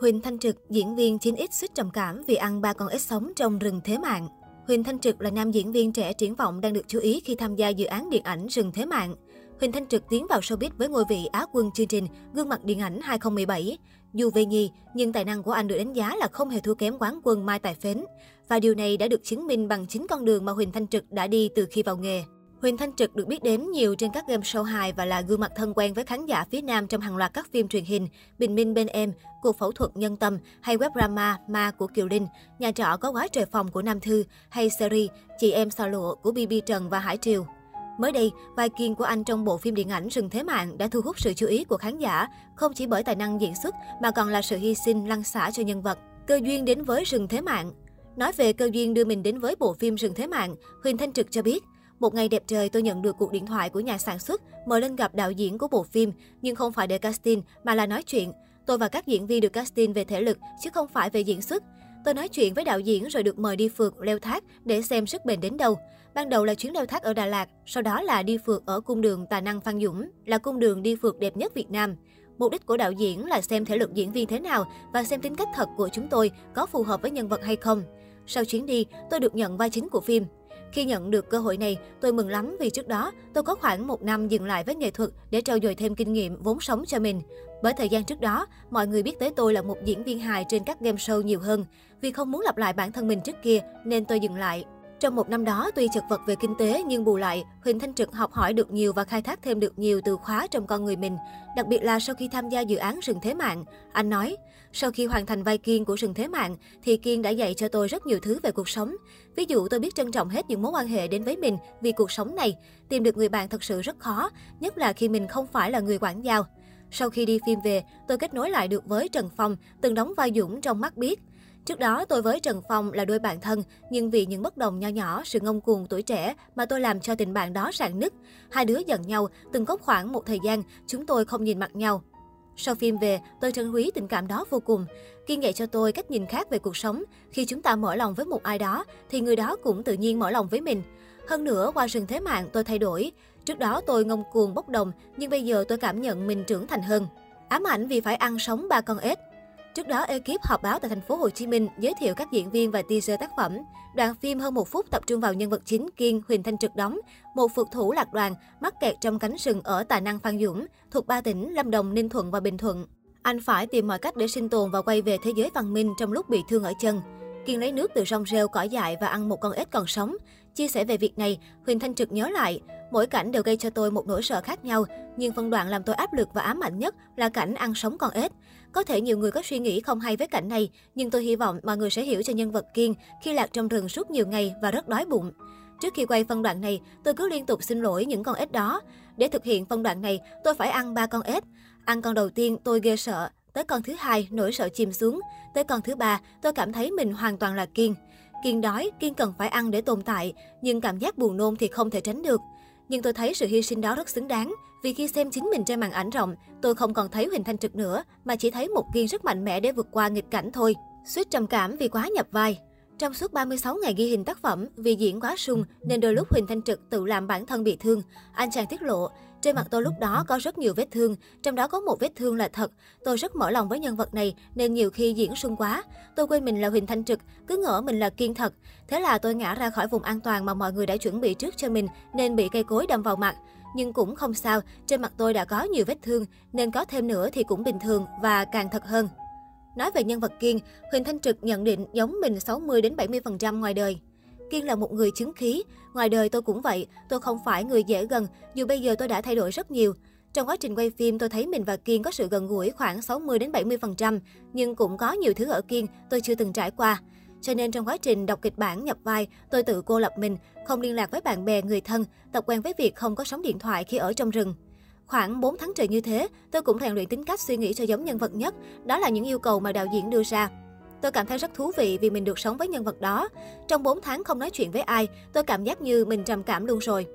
Huỳnh Thanh Trực, diễn viên 9X suýt trầm cảm vì ăn ba con ếch sống trong rừng thế mạng. Huỳnh Thanh Trực là nam diễn viên trẻ triển vọng đang được chú ý khi tham gia dự án điện ảnh Rừng Thế Mạng. Huỳnh Thanh Trực tiến vào showbiz với ngôi vị Á quân chương trình Gương mặt điện ảnh 2017. Dù về nhì, nhưng tài năng của anh được đánh giá là không hề thua kém quán quân Mai Tài Phến. Và điều này đã được chứng minh bằng chính con đường mà Huỳnh Thanh Trực đã đi từ khi vào nghề. Huỳnh Thanh Trực được biết đến nhiều trên các game show hài và là gương mặt thân quen với khán giả phía Nam trong hàng loạt các phim truyền hình Bình Minh bên em, Cuộc phẫu thuật nhân tâm hay web drama Ma của Kiều Linh, Nhà trọ có quá trời phòng của Nam Thư hay series Chị em sao lụa của BB Trần và Hải Triều. Mới đây, vai kiên của anh trong bộ phim điện ảnh Rừng Thế Mạng đã thu hút sự chú ý của khán giả, không chỉ bởi tài năng diễn xuất mà còn là sự hy sinh lăn xả cho nhân vật. Cơ duyên đến với Rừng Thế Mạng Nói về cơ duyên đưa mình đến với bộ phim Rừng Thế Mạng, Huỳnh Thanh Trực cho biết, một ngày đẹp trời tôi nhận được cuộc điện thoại của nhà sản xuất mời lên gặp đạo diễn của bộ phim, nhưng không phải để casting mà là nói chuyện. Tôi và các diễn viên được casting về thể lực chứ không phải về diễn xuất. Tôi nói chuyện với đạo diễn rồi được mời đi phượt, leo thác để xem sức bền đến đâu. Ban đầu là chuyến leo thác ở Đà Lạt, sau đó là đi phượt ở cung đường Tài năng Phan Dũng, là cung đường đi phượt đẹp nhất Việt Nam. Mục đích của đạo diễn là xem thể lực diễn viên thế nào và xem tính cách thật của chúng tôi có phù hợp với nhân vật hay không. Sau chuyến đi, tôi được nhận vai chính của phim. Khi nhận được cơ hội này, tôi mừng lắm vì trước đó tôi có khoảng một năm dừng lại với nghệ thuật để trau dồi thêm kinh nghiệm vốn sống cho mình. Bởi thời gian trước đó, mọi người biết tới tôi là một diễn viên hài trên các game show nhiều hơn. Vì không muốn lặp lại bản thân mình trước kia nên tôi dừng lại. Trong một năm đó, tuy chật vật về kinh tế nhưng bù lại, Huỳnh Thanh Trực học hỏi được nhiều và khai thác thêm được nhiều từ khóa trong con người mình. Đặc biệt là sau khi tham gia dự án Rừng Thế Mạng, anh nói, sau khi hoàn thành vai Kiên của Rừng Thế Mạng, thì Kiên đã dạy cho tôi rất nhiều thứ về cuộc sống. Ví dụ tôi biết trân trọng hết những mối quan hệ đến với mình vì cuộc sống này. Tìm được người bạn thật sự rất khó, nhất là khi mình không phải là người quản giao. Sau khi đi phim về, tôi kết nối lại được với Trần Phong, từng đóng vai Dũng trong mắt biết. Trước đó, tôi với Trần Phong là đôi bạn thân, nhưng vì những bất đồng nho nhỏ, sự ngông cuồng tuổi trẻ mà tôi làm cho tình bạn đó rạn nứt. Hai đứa giận nhau, từng có khoảng một thời gian, chúng tôi không nhìn mặt nhau. Sau phim về, tôi trân quý tình cảm đó vô cùng. Kiên dạy cho tôi cách nhìn khác về cuộc sống. Khi chúng ta mở lòng với một ai đó, thì người đó cũng tự nhiên mở lòng với mình. Hơn nữa, qua rừng thế mạng tôi thay đổi. Trước đó tôi ngông cuồng bốc đồng, nhưng bây giờ tôi cảm nhận mình trưởng thành hơn. Ám ảnh vì phải ăn sống ba con ếch. Trước đó, ekip họp báo tại thành phố Hồ Chí Minh giới thiệu các diễn viên và teaser tác phẩm. Đoạn phim hơn một phút tập trung vào nhân vật chính Kiên Huỳnh Thanh Trực đóng, một phượt thủ lạc đoàn mắc kẹt trong cánh rừng ở Tài Năng Phan Dũng, thuộc ba tỉnh Lâm Đồng, Ninh Thuận và Bình Thuận. Anh phải tìm mọi cách để sinh tồn và quay về thế giới văn minh trong lúc bị thương ở chân. Kiên lấy nước từ rong rêu, cỏ dại và ăn một con ếch còn sống. Chia sẻ về việc này, Huỳnh Thanh Trực nhớ lại, mỗi cảnh đều gây cho tôi một nỗi sợ khác nhau, nhưng phân đoạn làm tôi áp lực và ám ảnh nhất là cảnh ăn sống con ếch. Có thể nhiều người có suy nghĩ không hay với cảnh này, nhưng tôi hy vọng mọi người sẽ hiểu cho nhân vật Kiên khi lạc trong rừng suốt nhiều ngày và rất đói bụng. Trước khi quay phân đoạn này, tôi cứ liên tục xin lỗi những con ếch đó. Để thực hiện phân đoạn này, tôi phải ăn ba con ếch. Ăn con đầu tiên tôi ghê sợ, tới con thứ hai nỗi sợ chìm xuống, tới con thứ ba tôi cảm thấy mình hoàn toàn là Kiên. Kiên đói, Kiên cần phải ăn để tồn tại, nhưng cảm giác buồn nôn thì không thể tránh được. Nhưng tôi thấy sự hy sinh đó rất xứng đáng, vì khi xem chính mình trên màn ảnh rộng, tôi không còn thấy Huỳnh Thanh Trực nữa, mà chỉ thấy một Kiên rất mạnh mẽ để vượt qua nghịch cảnh thôi. Suýt trầm cảm vì quá nhập vai. Trong suốt 36 ngày ghi hình tác phẩm, vì diễn quá sung nên đôi lúc Huỳnh Thanh Trực tự làm bản thân bị thương. Anh chàng tiết lộ, trên mặt tôi lúc đó có rất nhiều vết thương, trong đó có một vết thương là thật. Tôi rất mở lòng với nhân vật này nên nhiều khi diễn sung quá. Tôi quên mình là Huỳnh Thanh Trực, cứ ngỡ mình là Kiên thật. Thế là tôi ngã ra khỏi vùng an toàn mà mọi người đã chuẩn bị trước cho mình nên bị cây cối đâm vào mặt. Nhưng cũng không sao, trên mặt tôi đã có nhiều vết thương nên có thêm nữa thì cũng bình thường và càng thật hơn. Nói về nhân vật Kiên, Huỳnh Thanh Trực nhận định giống mình 60 đến 70% ngoài đời. Kiên là một người chứng khí, ngoài đời tôi cũng vậy, tôi không phải người dễ gần, dù bây giờ tôi đã thay đổi rất nhiều. Trong quá trình quay phim, tôi thấy mình và Kiên có sự gần gũi khoảng 60 đến 70%, nhưng cũng có nhiều thứ ở Kiên tôi chưa từng trải qua. Cho nên trong quá trình đọc kịch bản nhập vai, tôi tự cô lập mình, không liên lạc với bạn bè, người thân, tập quen với việc không có sóng điện thoại khi ở trong rừng. Khoảng 4 tháng trời như thế, tôi cũng rèn luyện tính cách suy nghĩ cho giống nhân vật nhất. Đó là những yêu cầu mà đạo diễn đưa ra. Tôi cảm thấy rất thú vị vì mình được sống với nhân vật đó. Trong 4 tháng không nói chuyện với ai, tôi cảm giác như mình trầm cảm luôn rồi.